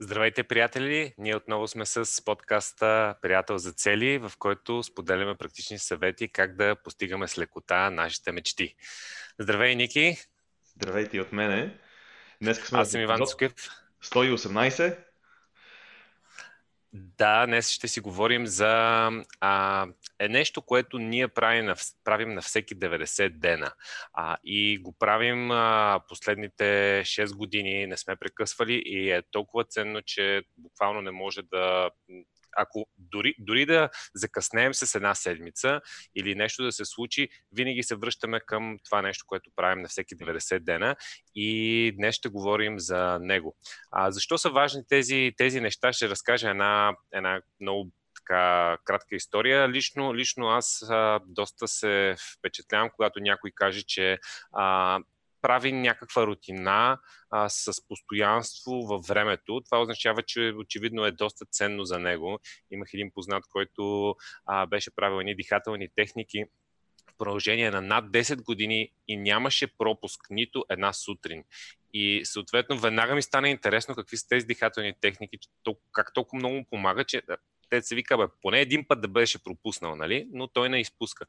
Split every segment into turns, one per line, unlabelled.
Здравейте, приятели! Ние отново сме с подкаста Приятел за цели, в който споделяме практични съвети как да постигаме с лекота нашите мечти. Здравей, Ники!
Здравейте от мене!
Днес сме Аз съм Иван Цукев.
118.
Да, днес ще си говорим за а, е нещо, което ние правим на, правим на всеки 90 дена. А, и го правим а, последните 6 години, не сме прекъсвали и е толкова ценно, че буквално не може да ако дори, дори да закъснеем с една седмица или нещо да се случи, винаги се връщаме към това нещо, което правим на всеки 90 дена и днес ще говорим за него. А, защо са важни тези, тези неща? Ще разкажа една, една много така кратка история. Лично, лично аз а, доста се впечатлявам, когато някой каже, че а, прави някаква рутина а, с постоянство във времето. Това означава, че очевидно е доста ценно за него. Имах един познат, който а, беше правил едни дихателни техники в продължение на над 10 години и нямаше пропуск нито една сутрин. И съответно веднага ми стана интересно какви са тези дихателни техники, как толкова много помага, че те се вика, бе, поне един път да беше пропуснал, нали? но той не изпуска.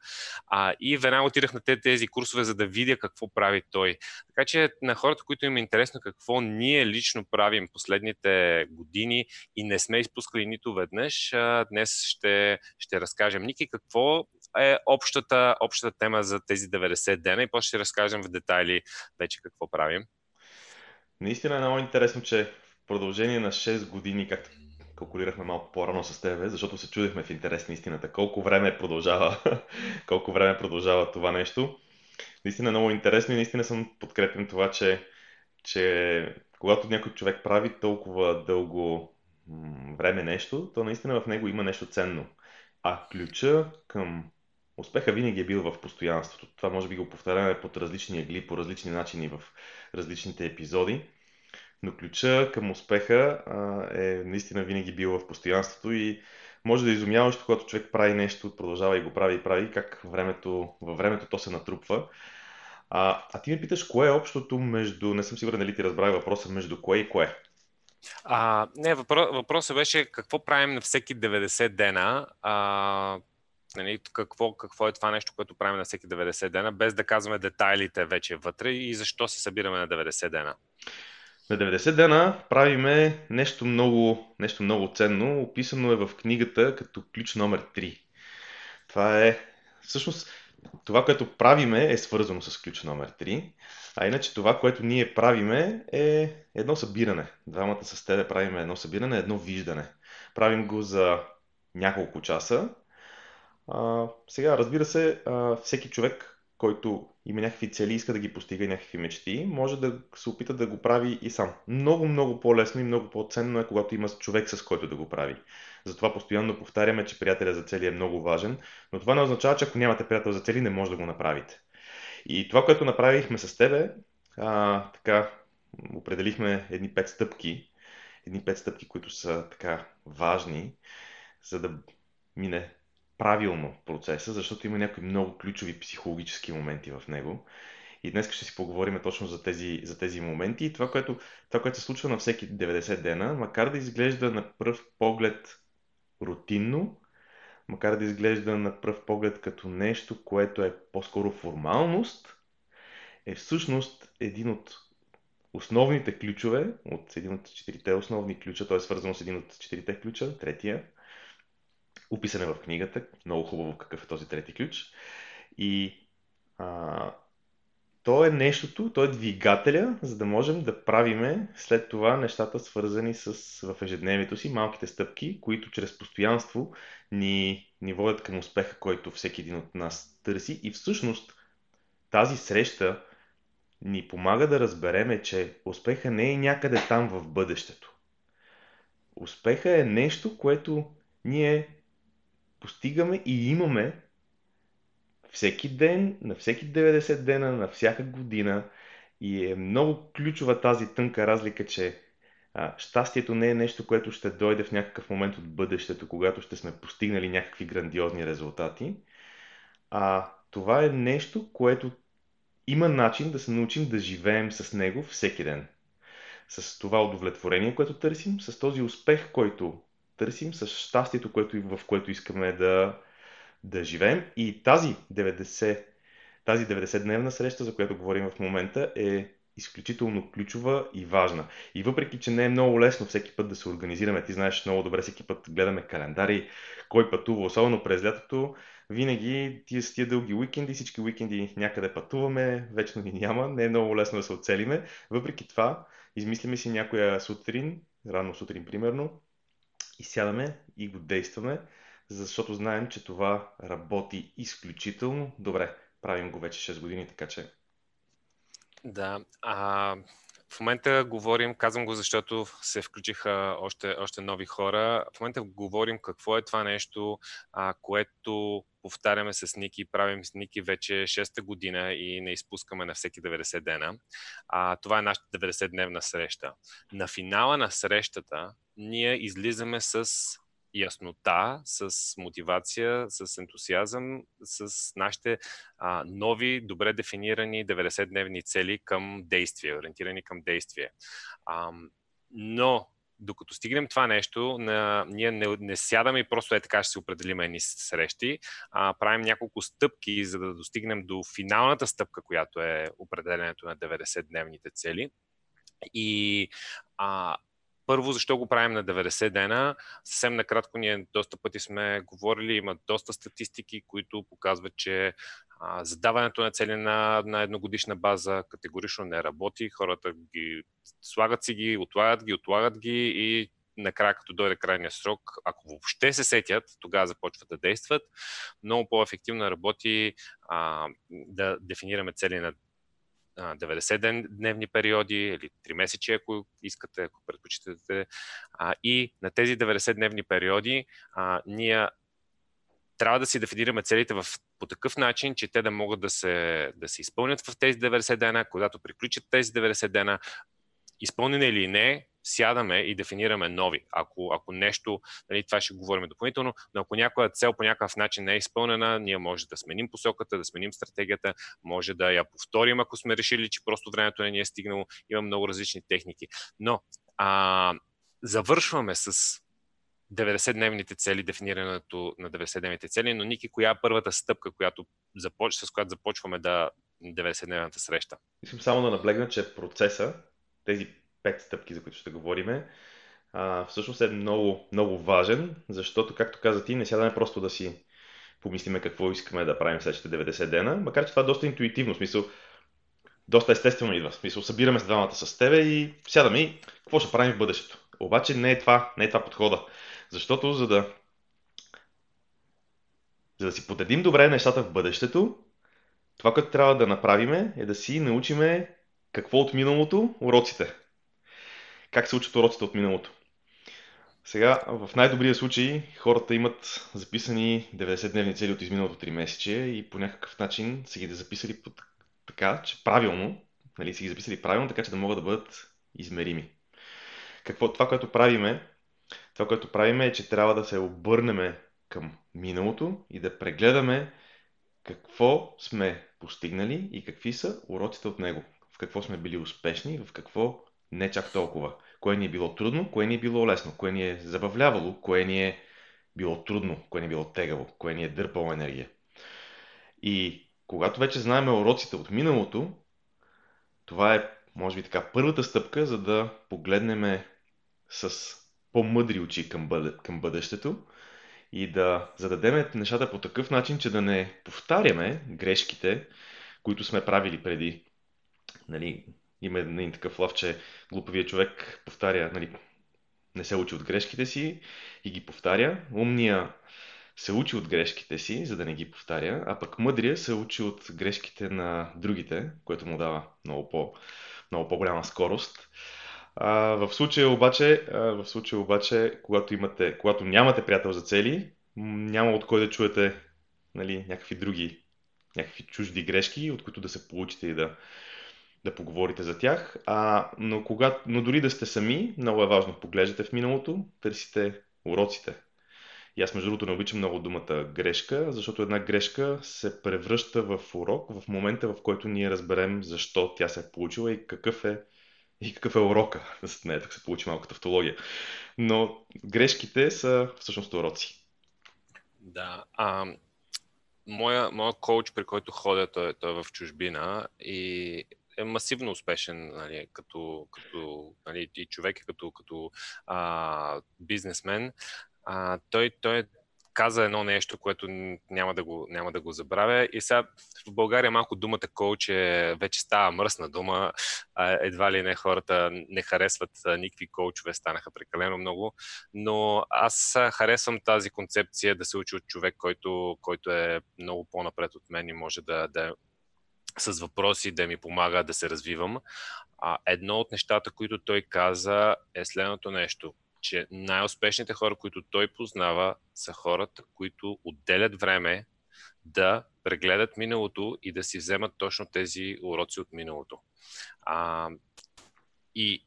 А, и веднага отидах на тези курсове, за да видя какво прави той. Така че на хората, които им е интересно какво ние лично правим последните години и не сме изпускали нито веднъж, днес ще, ще разкажем. Ники, какво е общата, общата тема за тези 90 дена и после ще разкажем в детайли вече какво правим.
Наистина е много интересно, че в продължение на 6 години, както калкулирахме малко по-рано с тебе, защото се чудихме в интерес на истината. Колко време продължава, колко време продължава това нещо. Наистина е много интересно и наистина съм подкрепен това, че, че когато някой човек прави толкова дълго време нещо, то наистина в него има нещо ценно. А ключа към успеха винаги е бил в постоянството. Това може би го повтаряме под различни егли, по различни начини в различните епизоди. Но ключа към успеха а, е наистина винаги бил в постоянството и може да е изумяваш, когато човек прави нещо, продължава и го прави и прави, как времето, във времето то се натрупва. А, а ти ме питаш, кое е общото между, не съм сигурен дали ти разбрах въпроса, между кое и кое?
А, не, въпрос, въпросът беше какво правим на всеки 90 дена, а, нали, какво, какво е това нещо, което правим на всеки 90 дена, без да казваме детайлите вече вътре и защо се събираме на 90 дена.
На 90 дена правиме нещо много, нещо много ценно. Описано е в книгата като ключ номер 3. Това е, всъщност, това, което правиме е свързано с ключ номер 3. А иначе това, което ние правиме е едно събиране. Двамата с тебе правиме едно събиране, едно виждане. Правим го за няколко часа. А, сега, разбира се, а, всеки човек който има някакви цели, иска да ги постига и някакви мечти, може да се опита да го прави и сам. Много, много по-лесно и много по-ценно е, когато има човек с който да го прави. Затова постоянно повтаряме, че приятеля за цели е много важен, но това не означава, че ако нямате приятел за цели, не може да го направите. И това, което направихме с тебе, а, така, определихме едни пет стъпки, едни пет стъпки, които са така важни, за да мине правилно процеса, защото има някои много ключови психологически моменти в него. И днес ще си поговорим точно за тези, за тези моменти. И това което, това, което се случва на всеки 90 дена, макар да изглежда на пръв поглед рутинно, макар да изглежда на пръв поглед като нещо, което е по-скоро формалност, е всъщност един от основните ключове, от един от четирите основни ключа, той е свързан с един от четирите ключа, третия, описан в книгата. Много хубаво какъв е този трети ключ. И а, то е нещото, то е двигателя, за да можем да правиме след това нещата свързани с в ежедневието си, малките стъпки, които чрез постоянство ни, ни водят към успеха, който всеки един от нас търси. И всъщност тази среща ни помага да разбереме, че успеха не е някъде там в бъдещето. Успеха е нещо, което ние постигаме и имаме всеки ден, на всеки 90 дена, на всяка година. И е много ключова тази тънка разлика, че а, щастието не е нещо, което ще дойде в някакъв момент от бъдещето, когато ще сме постигнали някакви грандиозни резултати. А това е нещо, което има начин да се научим да живеем с него всеки ден. с това удовлетворение, което търсим, с този успех, който търсим, с щастието, което, в което искаме да, да живеем. И тази 90, тази 90-дневна среща, за която говорим в момента, е изключително ключова и важна. И въпреки, че не е много лесно всеки път да се организираме, ти знаеш много добре, всеки път гледаме календари, кой пътува, особено през лятото, винаги тия с тия дълги уикенди, всички уикенди някъде пътуваме, вечно ни няма, не е много лесно да се оцелиме. Въпреки това, измислиме си някоя сутрин, рано сутрин примерно, и сядаме и го действаме, защото знаем, че това работи изключително добре. Правим го вече 6 години, така че
да. А, в момента говорим, казвам го, защото се включиха още, още нови хора. В момента говорим какво е това нещо, а, което повтаряме с Ники, правим с Ники вече 6-та година и не изпускаме на всеки 90 дена. А, това е нашата 90-дневна среща. На финала на срещата ние излизаме с яснота, с мотивация, с ентусиазъм, с нашите а, нови, добре дефинирани 90-дневни цели към действие, ориентирани към действие. А, но докато стигнем това нещо, на, ние не, не сядаме и просто е така ще си определим едни срещи, а правим няколко стъпки, за да достигнем до финалната стъпка, която е определенето на 90-дневните цели. И а, първо, защо го правим на 90 дена? Съвсем накратко, ние доста пъти сме говорили, има доста статистики, които показват, че задаването на цели на, на едногодишна база категорично не работи. Хората ги слагат си ги, отлагат ги, отлагат ги и накрая, като дойде крайния срок, ако въобще се сетят, тогава започват да действат. Много по-ефективно работи а, да дефинираме цели на 90-дневни периоди или 3 месечи, ако искате, ако предпочитате. И на тези 90-дневни периоди ние трябва да си дефинираме целите в, по такъв начин, че те да могат да се, да се изпълнят в тези 90 дена. Когато приключат тези 90 дена, изпълнени или не, сядаме и дефинираме нови. Ако, ако нещо, нали, това ще говорим допълнително, но ако някоя цел по някакъв начин не е изпълнена, ние може да сменим посоката, да сменим стратегията, може да я повторим, ако сме решили, че просто времето не ни е стигнало. Има много различни техники. Но а, завършваме с 90-дневните цели, дефинирането на 90-дневните цели, но Ники, коя е първата стъпка, която започ... с която започваме да 90-дневната среща?
Искам само да наблегна, че процеса, тези пет стъпки, за които ще говорим, всъщност е много, много важен, защото, както каза ти, не сядаме просто да си помислиме какво искаме да правим следващите 90 дена, макар че това е доста интуитивно, в смисъл, доста естествено идва. В смисъл, събираме се двамата с тебе и сядаме и какво ще правим в бъдещето. Обаче не е това, не е това подхода. Защото за да, за да си подредим добре нещата в бъдещето, това, което трябва да направим е да си научиме какво от миналото, уроците как се учат уроците от миналото. Сега, в най-добрия случай, хората имат записани 90-дневни цели от изминалото 3 месече и по някакъв начин са ги да записали по така, че правилно, нали, са ги записали правилно, така че да могат да бъдат измерими. Какво, това, което правиме, това, което правиме е, че трябва да се обърнем към миналото и да прегледаме какво сме постигнали и какви са уроците от него. Какво сме били успешни, в какво не чак толкова. Кое ни е било трудно, кое ни е било лесно, кое ни е забавлявало, кое ни е било трудно, кое ни е било тегаво, кое ни е дърпало енергия. И когато вече знаем уроците от миналото, това е, може би така, първата стъпка, за да погледнем с по-мъдри очи към, бъде, към бъдещето и да зададем нещата по такъв начин, че да не повтаряме грешките, които сме правили преди. Нали, има един такъв лав, че глупавия човек повтаря, нали, не се учи от грешките си и ги повтаря. Умния се учи от грешките си, за да не ги повтаря, а пък мъдрия се учи от грешките на другите, което му дава много, по, много по-голяма скорост. А, в случая обаче, а, в случая обаче когато, имате, когато нямате приятел за цели, няма от кой да чуете нали, някакви други, някакви чужди грешки, от които да се получите и да, да поговорите за тях. А, но, кога, но дори да сте сами, много е важно поглеждате в миналото, търсите уроците. И аз между другото не обичам много думата грешка, защото една грешка се превръща в урок в момента, в който ние разберем защо тя се е получила и какъв е и какъв е урока. Не, тук се получи малко тавтология. Но грешките са всъщност уроци.
Да. А, моя, моя коуч, при който ходя, той, той е в чужбина и е масивно успешен, нали, като, като нали, и човек като, като а, бизнесмен. А, той, той каза едно нещо, което няма да го, няма да го забравя. И сега в България малко думата коуч е, вече става мръсна дума. Едва ли не хората не харесват никакви коучове, станаха прекалено много. Но аз харесвам тази концепция да се учи от човек, който, който е много по-напред от мен и може да, да с въпроси да ми помага да се развивам. А едно от нещата, които той каза е следното нещо че най-успешните хора, които той познава, са хората, които отделят време да прегледат миналото и да си вземат точно тези уроци от миналото. А, и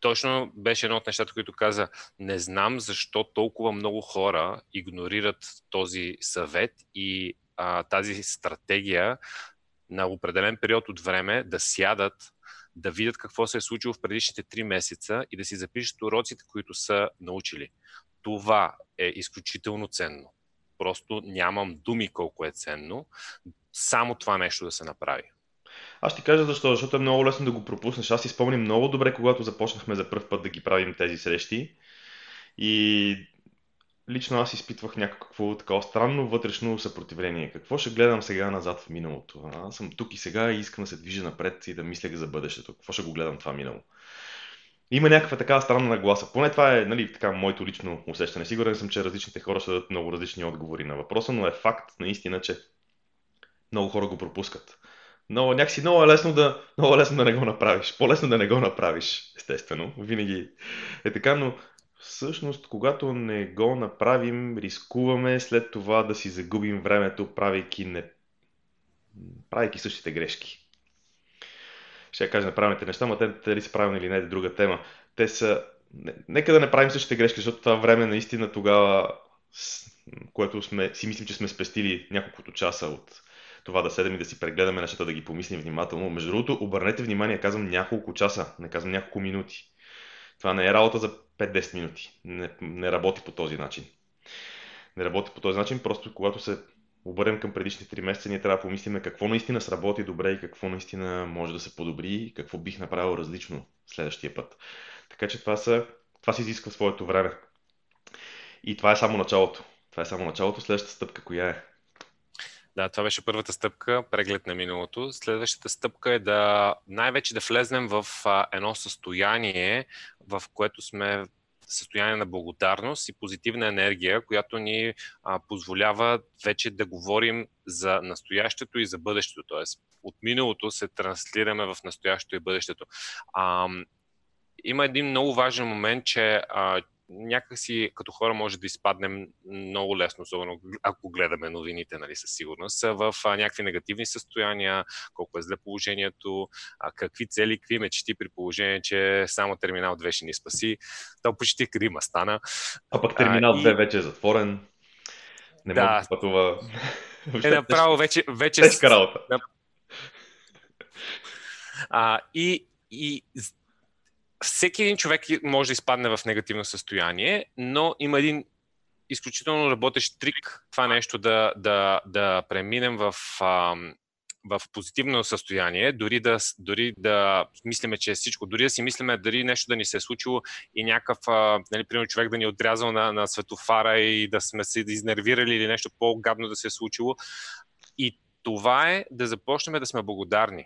точно беше едно от нещата, които каза, не знам защо толкова много хора игнорират този съвет и а, тази стратегия на определен период от време да сядат да видят какво се е случило в предишните три месеца и да си запишат уроците, които са научили. Това е изключително ценно. Просто нямам думи колко е ценно. Само това нещо да се направи.
Аз ще кажа защо, защото е много лесно да го пропуснеш. Аз си спомням много добре, когато започнахме за първ път да ги правим тези срещи. И лично аз изпитвах някакво такова странно вътрешно съпротивление. Какво ще гледам сега назад в миналото? Аз съм тук и сега и искам да се движа напред и да мисля за бъдещето. Какво ще го гледам това минало? Има някаква такава странна нагласа. Поне това е нали, така, моето лично усещане. Сигурен съм, че различните хора ще дадат много различни отговори на въпроса, но е факт наистина, че много хора го пропускат. Но някакси много е лесно да, много е лесно да не го направиш. По-лесно да не го направиш, естествено. Винаги е така, но Всъщност, когато не го направим, рискуваме след това да си загубим времето, правейки, не... правейки същите грешки. Ще кажа неправилните неща, но те дали са правилни или не е друга тема. Те са... Нека да не правим същите грешки, защото това време наистина тогава, което сме, си мислим, че сме спестили няколкото часа от това да седем и да си прегледаме нещата, да ги помислим внимателно. Между другото, обърнете внимание, казвам няколко часа, не казвам няколко минути. Това не е работа за 5-10 минути. Не, не работи по този начин. Не работи по този начин, просто когато се обърнем към предишните 3 месеца, ние трябва да помислим какво наистина сработи добре и какво наистина може да се подобри и какво бих направил различно следващия път. Така че това, са, това се изисква своето време. И това е само началото. Това е само началото. Следващата стъпка коя е?
Да, това беше първата стъпка, преглед на миналото. Следващата стъпка е да най-вече да влезнем в а, едно състояние, в което сме състояние на благодарност и позитивна енергия, която ни а, позволява вече да говорим за настоящето и за бъдещето. Тоест, от миналото се транслираме в настоящето и бъдещето. А, има един много важен момент, че а, някакси като хора може да изпаднем много лесно, особено ако гледаме новините, нали, със сигурност, в някакви негативни състояния, колко е зле положението, какви цели, какви мечти при положение, че само терминал 2 ще ни спаси. То почти Крима стана.
А пък терминал 2 и... вече е затворен. Не да. може да пътува.
Е, направо вече... вече
Тежка работа.
А, и, и всеки един човек може да изпадне в негативно състояние, но има един изключително работещ трик това нещо да, да, да преминем в, в позитивно състояние, дори да, дори да мислиме, че е всичко, дори да си мислиме дали нещо да ни се е случило и някакъв, нали, примерно човек да ни е отрязал на, на светофара и да сме се изнервирали или нещо по-гадно да се е случило. И това е да започнем да сме благодарни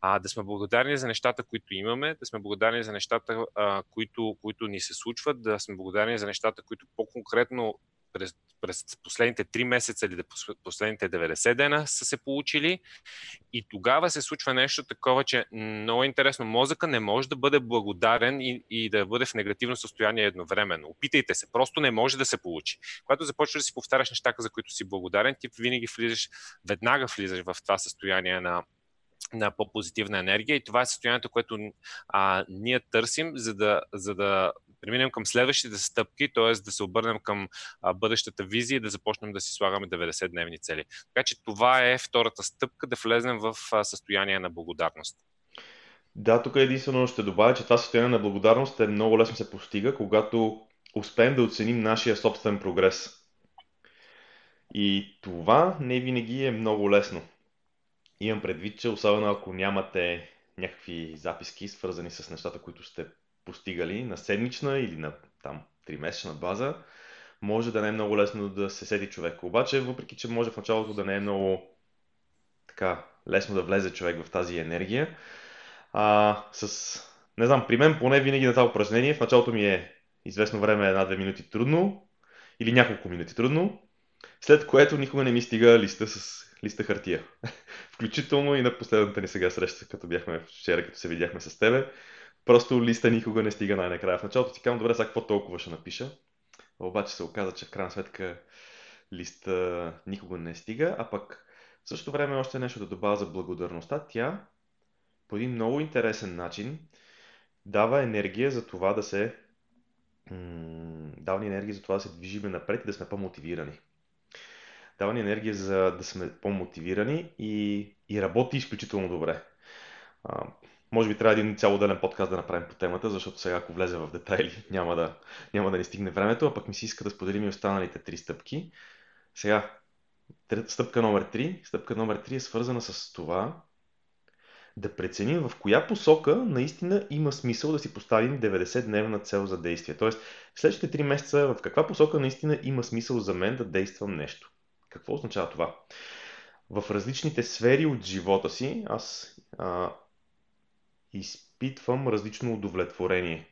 а, да сме благодарни за нещата, които имаме, да сме благодарни за нещата, а, които, които ни се случват, да сме благодарни за нещата, които по-конкретно през, през последните 3 месеца или последните 90 дена са се получили. И тогава се случва нещо такова, че много интересно, мозъка не може да бъде благодарен и, и да бъде в негативно състояние едновременно. Опитайте се, просто не може да се получи. Когато започваш да си повтаряш нещата, за които си благодарен, ти винаги влизаш, веднага влизаш в това състояние на на по-позитивна енергия и това е състоянието, което а, ние търсим, за да, за да преминем към следващите стъпки, т.е. да се обърнем към а, бъдещата визия и да започнем да си слагаме 90-дневни цели. Така че това е втората стъпка, да влезем в а, състояние на благодарност.
Да, тук единствено ще добавя, че това състояние на благодарност е много лесно се постига, когато успеем да оценим нашия собствен прогрес. И това не винаги е много лесно. Имам предвид, че особено ако нямате някакви записки, свързани с нещата, които сте постигали на седмична или на там 3-месечна база, може да не е много лесно да се седи човек. Обаче, въпреки че може в началото да не е много така лесно да влезе човек в тази енергия, а, с, не знам, при мен поне винаги на това упражнение в началото ми е известно време една-две минути трудно или няколко минути трудно, след което никога не ми стига листа с листа хартия. Включително и на последната ни сега среща, като бяхме вчера, като се видяхме с тебе. Просто листа никога не стига най-накрая. В началото си казвам, добре, сега какво толкова ще напиша. Обаче се оказа, че в крайна сметка листа никога не стига, а пък в същото време още нещо да добавя за благодарността. Тя по един много интересен начин дава енергия за това да се дава ни енергия за това да се движиме напред и да сме по-мотивирани. Дава ни енергия за да сме по-мотивирани и, и работи изключително добре. А, може би трябва един цялоделен подкаст да направим по темата, защото сега ако влезе в детайли няма да, няма да ни стигне времето, а пък ми се иска да споделим и останалите три стъпки. Сега, стъпка номер 3. Стъпка номер 3 е свързана с това да преценим в коя посока наистина има смисъл да си поставим 90-дневна цел за действие. Тоест, следващите 3 месеца в каква посока наистина има смисъл за мен да действам нещо. Какво означава това? В различните сфери от живота си аз а, изпитвам различно удовлетворение.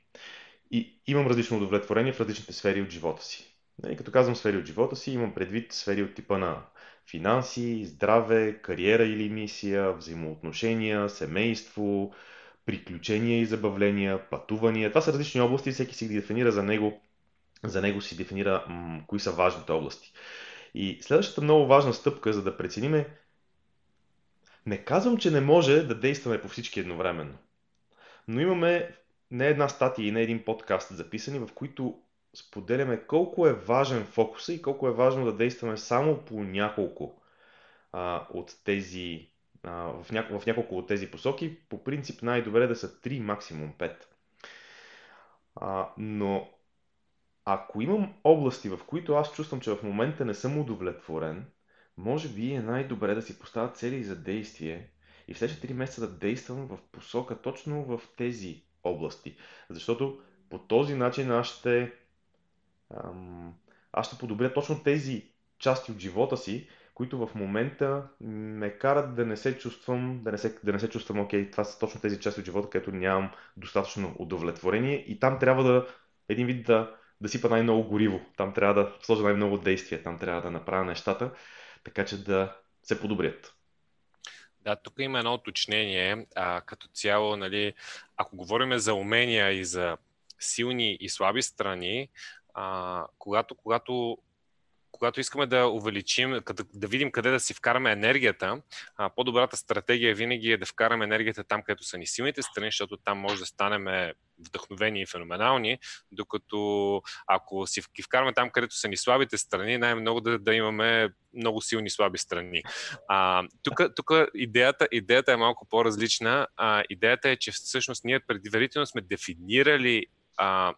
И имам различно удовлетворение в различните сфери от живота си. И нали, като казвам сфери от живота си, имам предвид сфери от типа на финанси, здраве, кариера или мисия, взаимоотношения, семейство, приключения и забавления, пътувания. Това са различни области, всеки си ги дефинира за него, за него си дефинира м- кои са важните области. И следващата много важна стъпка, за да прецениме, не казвам, че не може да действаме по всички едновременно. Но имаме не една статия и не един подкаст записани, в които споделяме колко е важен фокуса и колко е важно да действаме само по няколко а, от тези, в, няко, в няколко от тези посоки. По принцип най-добре да са 3, максимум 5. А, но ако имам области, в които аз чувствам, че в момента не съм удовлетворен, може би е най-добре да си поставя цели за действие и в следващите 3 месеца да действам в посока точно в тези области. Защото по този начин аз ще, ам, аз ще подобря точно тези части от живота си, които в момента ме карат да не се чувствам, да не се, да не се чувствам, окей, това са точно тези части от живота, където нямам достатъчно удовлетворение и там трябва да един вид да, да сипа най-много гориво, там трябва да сложа най-много действия, там трябва да направя нещата, така че да се подобрят.
Да, тук има едно уточнение. А, като цяло, нали, ако говорим за умения и за силни и слаби страни, а, когато, когато когато искаме да увеличим, да видим къде да си вкараме енергията, по-добрата стратегия винаги е да вкараме енергията там, където са ни силните страни, защото там може да станем вдъхновени и феноменални, докато ако си вкараме там, където са ни слабите страни, най-много да, да имаме много силни слаби страни. тук идеята, идеята е малко по-различна. А, идеята е, че всъщност ние предварително сме дефинирали а,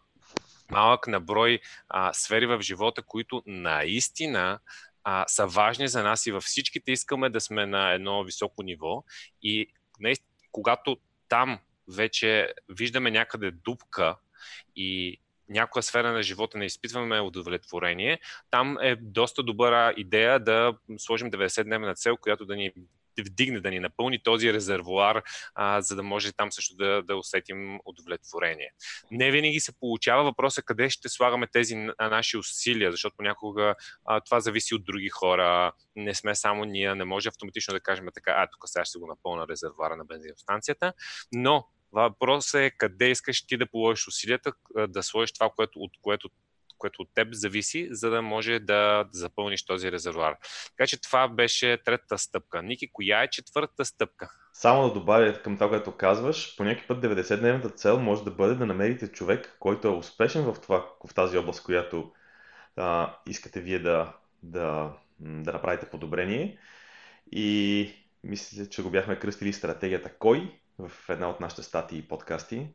малък наброй а, сфери в живота, които наистина а, са важни за нас и във всичките искаме да сме на едно високо ниво. И наистина, когато там вече виждаме някъде дупка и някоя сфера на живота не изпитваме удовлетворение, там е доста добра идея да сложим 90-дневна цел, която да ни вдигне, да ни напълни този резервуар, а, за да може там също да, да усетим удовлетворение. Не винаги се получава. Въпроса къде ще слагаме тези наши усилия, защото понякога а, това зависи от други хора, не сме само ние, не може автоматично да кажем така, а тук сега ще го напълна резервуара на бензиностанцията, но Въпросът е къде искаш ти да положиш усилията, да сложиш това, което, от което което от теб зависи, за да може да запълниш този резервуар. Така че това беше третата стъпка. Ники, коя е четвъртата стъпка?
Само да добавя към това, което казваш, по някакъв път 90-дневната цел може да бъде да намерите човек, който е успешен в, това, в тази област, която а, искате вие да, да, да направите подобрение. И мисля, че го бяхме кръстили стратегията Кой, в една от нашите статии и подкасти.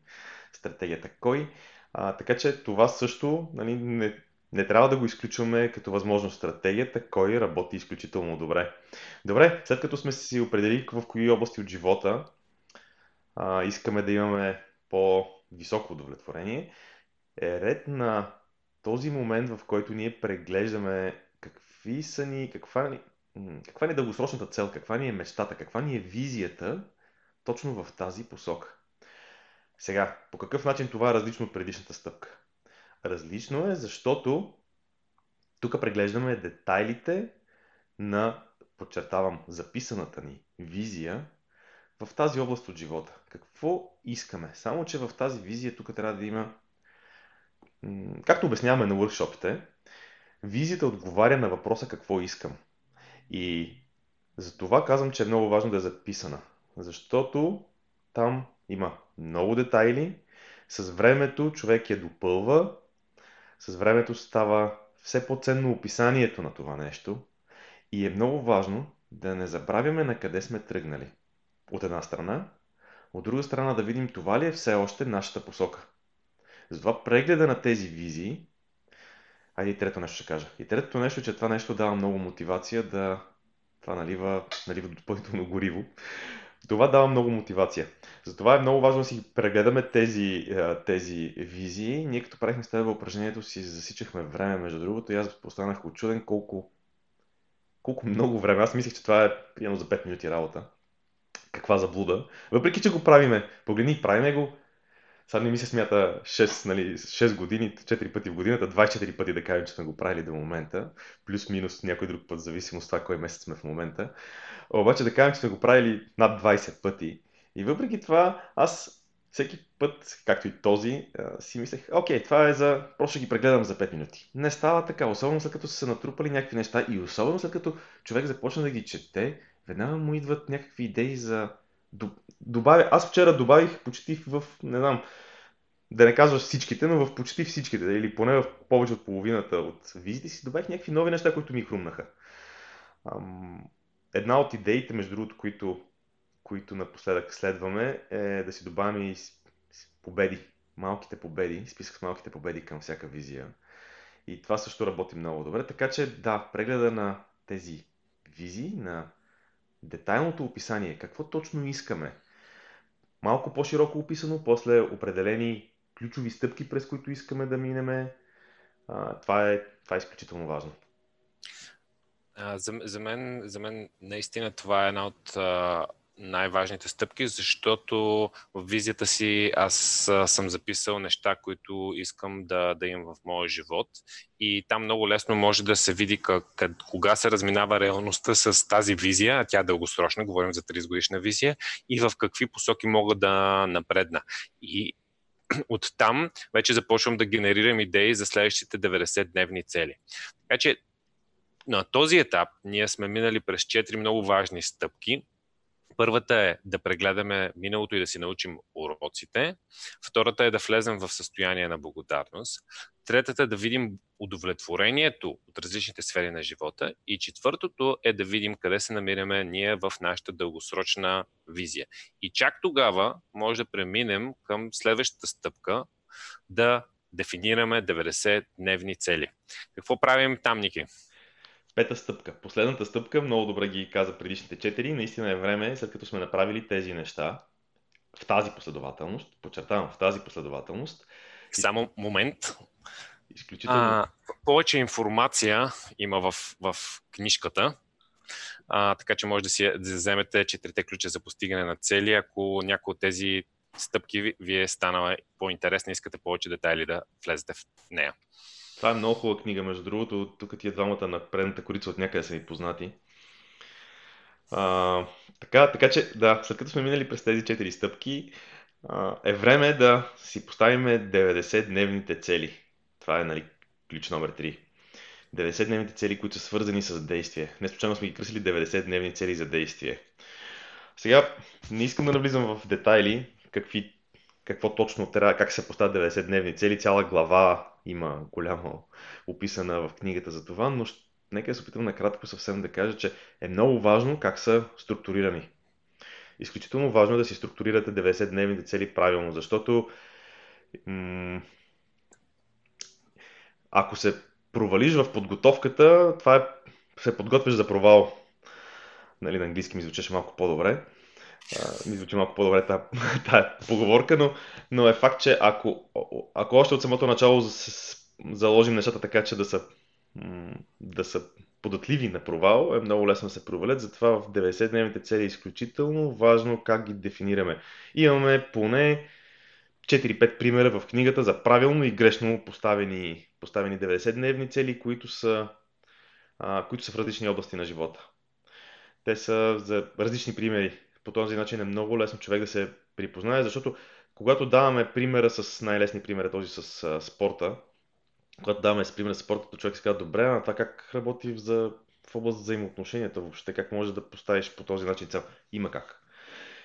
Стратегията Кой. А, така че това също нали, не, не трябва да го изключваме като възможност. Стратегията Кой работи изключително добре. Добре, след като сме си определили в кои области от живота а, искаме да имаме по-високо удовлетворение, е ред на този момент, в който ние преглеждаме какви са ни, каква ни, каква ни е дългосрочната цел, каква ни е мечтата, каква ни е визията точно в тази посока. Сега, по какъв начин това е различно от предишната стъпка? Различно е, защото тук преглеждаме детайлите на, подчертавам, записаната ни визия в тази област от живота. Какво искаме? Само, че в тази визия тук трябва да има, както обясняваме на workshopите, визията отговаря на въпроса какво искам. И за това казвам, че е много важно да е записана. Защото там има много детайли. С времето човек я допълва. С времето става все по-ценно описанието на това нещо. И е много важно да не забравяме на къде сме тръгнали. От една страна. От друга страна да видим това ли е все още нашата посока. Затова прегледа на тези визии Айде и трето нещо ще кажа. И третото нещо, че това нещо дава много мотивация да това налива, налива допълнително гориво. Това дава много мотивация. Затова е много важно да си прегледаме тези, тези визии. Ние като правихме с теб упражнението си засичахме време, между другото, и аз останах очуден колко, колко много време. Аз мислех, че това е примерно за 5 минути работа. Каква заблуда. Въпреки, че го правиме, погледни, правиме го сега не ми се смята 6, нали, 6 години, 4 пъти в годината, 24 пъти да кажем, че сме го правили до момента, плюс-минус някой друг път, зависимост от това кой месец сме в момента. Обаче да кажем, че сме го правили над 20 пъти. И въпреки това, аз всеки път, както и този, си мислех, окей, това е за... Просто ги прегледам за 5 минути. Не става така, особено след като са се натрупали някакви неща и особено след като човек започна да ги чете, веднага му идват някакви идеи за добавя, аз вчера добавих почти в, не знам, да не казваш всичките, но в почти всичките, или поне в повече от половината от визите си, добавих някакви нови неща, които ми хрумнаха. Една от идеите, между другото, които, които напоследък следваме, е да си добавим и победи, малките победи, списък с малките победи към всяка визия. И това също работи много добре. Така че да, прегледа на тези визии, на детайлното описание, какво точно искаме. Малко по-широко описано, после определени ключови стъпки, през които искаме да минеме. Това, е, това е изключително важно.
За, за, мен, за мен наистина това е една от най-важните стъпки, защото в визията си аз съм записал неща, които искам да, да имам в моя живот и там много лесно може да се види как, как, кога се разминава реалността с тази визия, а тя е дългосрочна, говорим за 30 годишна визия, и в какви посоки мога да напредна. И оттам вече започвам да генерирам идеи за следващите 90-дневни цели. Така че на този етап ние сме минали през 4 много важни стъпки, Първата е да прегледаме миналото и да си научим уроците. Втората е да влезем в състояние на благодарност. Третата е да видим удовлетворението от различните сфери на живота. И четвъртото е да видим къде се намираме ние в нашата дългосрочна визия. И чак тогава може да преминем към следващата стъпка да дефинираме 90-дневни цели. Какво правим там, Ники?
Пета стъпка. Последната стъпка, много добре ги каза предишните четири. Наистина е време, след като сме направили тези неща, в тази последователност, подчертавам, в тази последователност.
Само момент.
Изключително. А,
повече информация има в, в книжката, а, така че може да си да вземете четирите ключа за постигане на цели, ако някои от тези стъпки ви, ви е станала по-интересна, искате повече детайли да влезете в нея.
Това е много хубава книга, между другото. Тук тия двамата на предната корица от някъде са ми познати. А, така, така че, да, след като сме минали през тези 4 стъпки, а, е време да си поставим 90-дневните цели. Това е нали, ключ номер 3. 90-дневните цели, които са свързани с действие. Не случайно сме ги кръсили 90-дневни цели за действие. Сега, не искам да навлизам в детайли, какви, какво точно трябва, как се поставят 90-дневни цели. Цяла глава има голямо описана в книгата за това, но нека се опитам накратко съвсем да кажа, че е много важно как са структурирани. изключително важно е да си структурирате 90-дневните цели правилно, защото м- ако се провалиш в подготовката, това е, се подготвяш за провал. Нали, на английски ми звучеше малко по-добре. А, ми звучи малко по-добре тази, тая поговорка, но, но е факт, че ако, ако още от самото начало заложим нещата така, че да са, да са податливи на провал, е много лесно да се провалят. Затова в 90-дневните цели е изключително важно как ги дефинираме. Имаме поне 4-5 примера в книгата за правилно и грешно поставени, поставени 90-дневни цели, които са, а, които са в различни области на живота. Те са за различни примери. По този начин е много лесно човек да се припознае, защото когато даваме примера с най-лесни пример, този с а, спорта, когато даваме с пример с спорта, то човек се казва, добре, а това как работи за, в област взаимоотношенията въобще, как може да поставиш по този начин цел? Има как.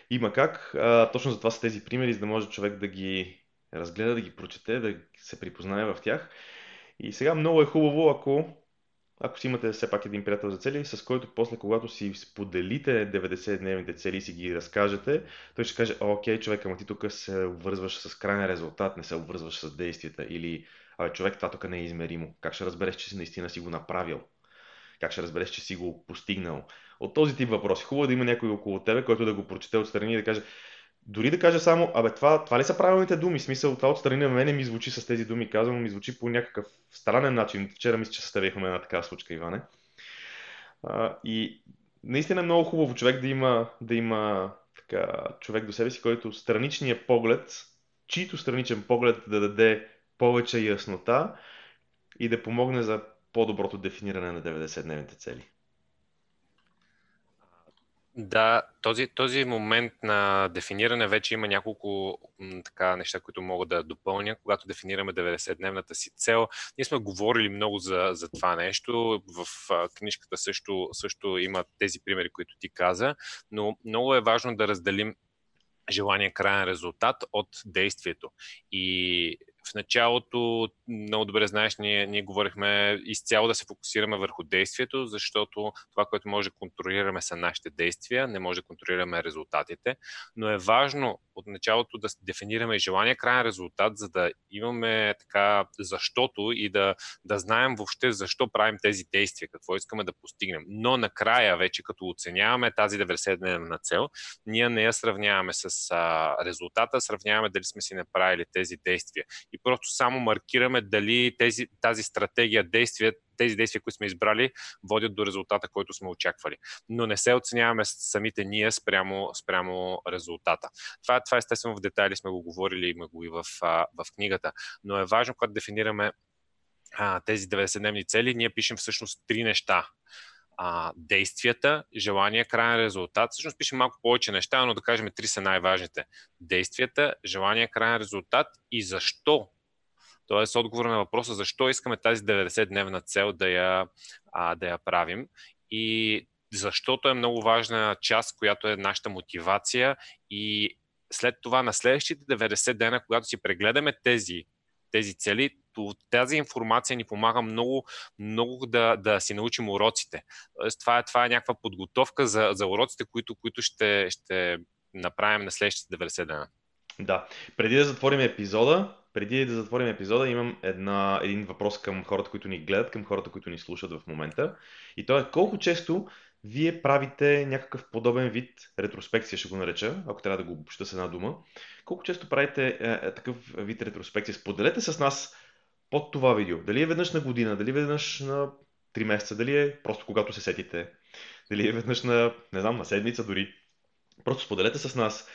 Има как. А, точно за това са тези примери, за да може човек да ги разгледа, да ги прочете, да се припознае в тях. И сега много е хубаво, ако, ако си имате все пак един приятел за цели, с който после, когато си споделите 90-дневните цели и си ги разкажете, той ще каже, окей, човек, ама ти тук се обвързваш с крайния резултат, не се обвързваш с действията. Или, абе, човек, това тук не е измеримо. Как ще разбереш, че си наистина си го направил? Как ще разбереш, че си го постигнал? От този тип въпроси. Хубаво е да има някой около тебе, който да го прочете отстрани и да каже, дори да кажа само, абе, това, това ли са правилните думи? Смисъл, това отстрани на мене ми звучи с тези думи, казвам, ми звучи по някакъв странен начин. Вчера мисля, че съставихме една такава случка, Иване. А, и наистина е много хубаво човек да има, да има така, човек до себе си, който страничния поглед, чието страничен поглед да даде повече яснота и да помогне за по-доброто дефиниране на 90-дневните цели.
Да, този, този момент на дефиниране вече има няколко така неща, които мога да допълня. Когато дефинираме 90-дневната си цел, ние сме говорили много за, за това нещо. В а, книжката също, също има тези примери, които ти каза, но много е важно да разделим желание крайен резултат от действието. И в началото, много добре знаеш, ние, ние говорихме изцяло да се фокусираме върху действието, защото това, което може да контролираме са нашите действия, не може да контролираме резултатите, но е важно от началото да дефинираме желания крайен резултат, за да имаме така защото и да, да знаем въобще защо правим тези действия, какво искаме да постигнем. Но накрая, вече като оценяваме тази 90-дневна цел, ние не я сравняваме с а, резултата, сравняваме дали сме си направили тези действия. И просто само маркираме дали тези, тази стратегия, действия, тези действия, които сме избрали, водят до резултата, който сме очаквали. Но не се оценяваме самите ние спрямо, спрямо резултата. Това, това естествено в детайли сме го говорили, има го и в, в книгата. Но е важно, когато дефинираме а, тези 90-дневни цели, ние пишем всъщност три неща а, действията, желания, крайен резултат. Всъщност пише малко повече неща, но да кажем три са най-важните. Действията, желания, крайен резултат и защо. Тоест отговор на въпроса защо искаме тази 90-дневна цел да я, а, да я правим. И защото е много важна част, която е нашата мотивация и след това на следващите 90 дена, когато си прегледаме тези, тези цели, тази информация ни помага много, много да, да си научим уроците. Тоест, това, е, това е някаква подготовка за, за уроците, които, които ще, ще направим на следващите 90 дена.
Да. Преди да затворим епизода, преди да затворим епизода, имам една, един въпрос към хората, които ни гледат, към хората, които ни слушат в момента. И то е колко често вие правите някакъв подобен вид ретроспекция, ще го нареча, ако трябва да го обобща с една дума. Колко често правите е, е, такъв вид ретроспекция? Споделете с нас под това видео. Дали е веднъж на година, дали е веднъж на 3 месеца, дали е просто когато се сетите, дали е веднъж на, не знам, на седмица дори. Просто споделете с нас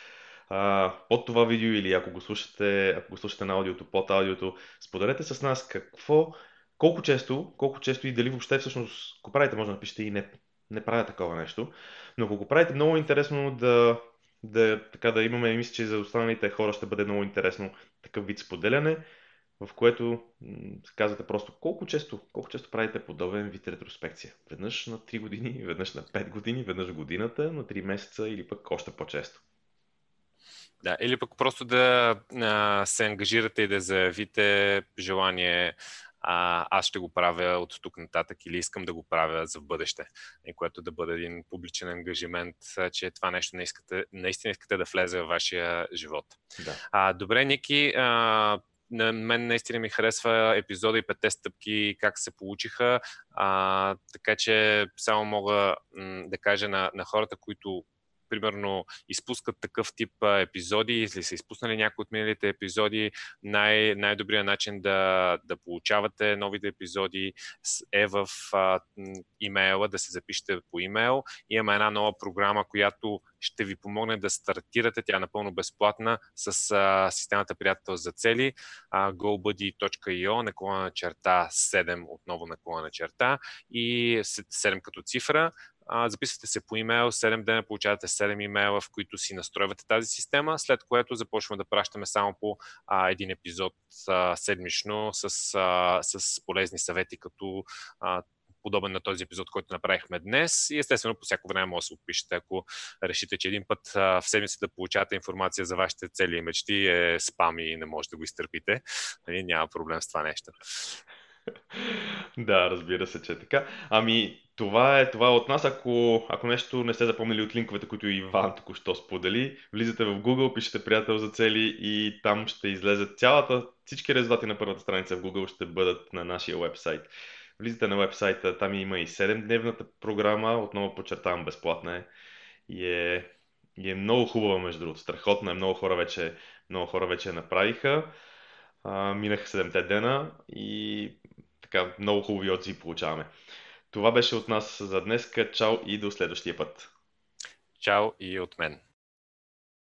под това видео или ако го слушате, ако го слушате на аудиото, под аудиото, споделете с нас какво, колко често, колко често и дали въобще всъщност го правите, може да напишете и не, не правя такова нещо. Но ако го правите, много интересно да, да, така да имаме, мисля, че за останалите хора ще бъде много интересно такъв вид споделяне в което казвате просто колко често, колко често правите подобен вид ретроспекция. Веднъж на 3 години, веднъж на 5 години, веднъж годината, на 3 месеца или пък още по-често.
Да, или пък просто да а, се ангажирате и да заявите желание а, аз ще го правя от тук нататък или искам да го правя за в бъдеще, и което да бъде един публичен ангажимент, че това нещо не искате, наистина искате да влезе в вашия живот.
Да.
А, добре, Ники, а, на мен наистина ми харесва епизода и петте стъпки, как се получиха. А, така че само мога м, да кажа на, на хората, които примерно изпускат такъв тип епизоди или са изпуснали някои от миналите епизоди, най- най-добрият начин да, да получавате новите епизоди е в а, имейла, да се запишете по имейл. Имаме една нова програма, която ще ви помогне да стартирате. Тя е напълно безплатна с а, системата Приятел за цели, gobuddy.io, наклона на черта 7, отново наклона на черта и 7 като цифра записвате се по имейл, 7 дена получавате 7 имейла, в които си настройвате тази система, след което започваме да пращаме само по а, един епизод а, седмично с, а, с полезни съвети, като а, подобен на този епизод, който направихме днес. И естествено, по всяко време може да се отпишете, ако решите, че един път в седмицата да получавате информация за вашите цели и мечти е спам и не може да го изтърпите. Нали, няма проблем с това нещо.
Да, разбира се, че е така. Ами, това е, това е от нас. Ако, ако нещо не сте запомнили от линковете, които Иван току-що сподели, влизате в Google, пишете приятел за цели и там ще излезе цялата, всички резултати на първата страница в Google ще бъдат на нашия вебсайт. Влизате на вебсайта, там има и 7-дневната програма, отново подчертавам, безплатна е. И е, и е много хубава, между другото. Страхотна е, много хора вече, много хора вече направиха. А, минаха 7-те дена и така много хубави отзиви получаваме. Това беше от нас за днес. Чао и до следващия път.
Чао и от мен.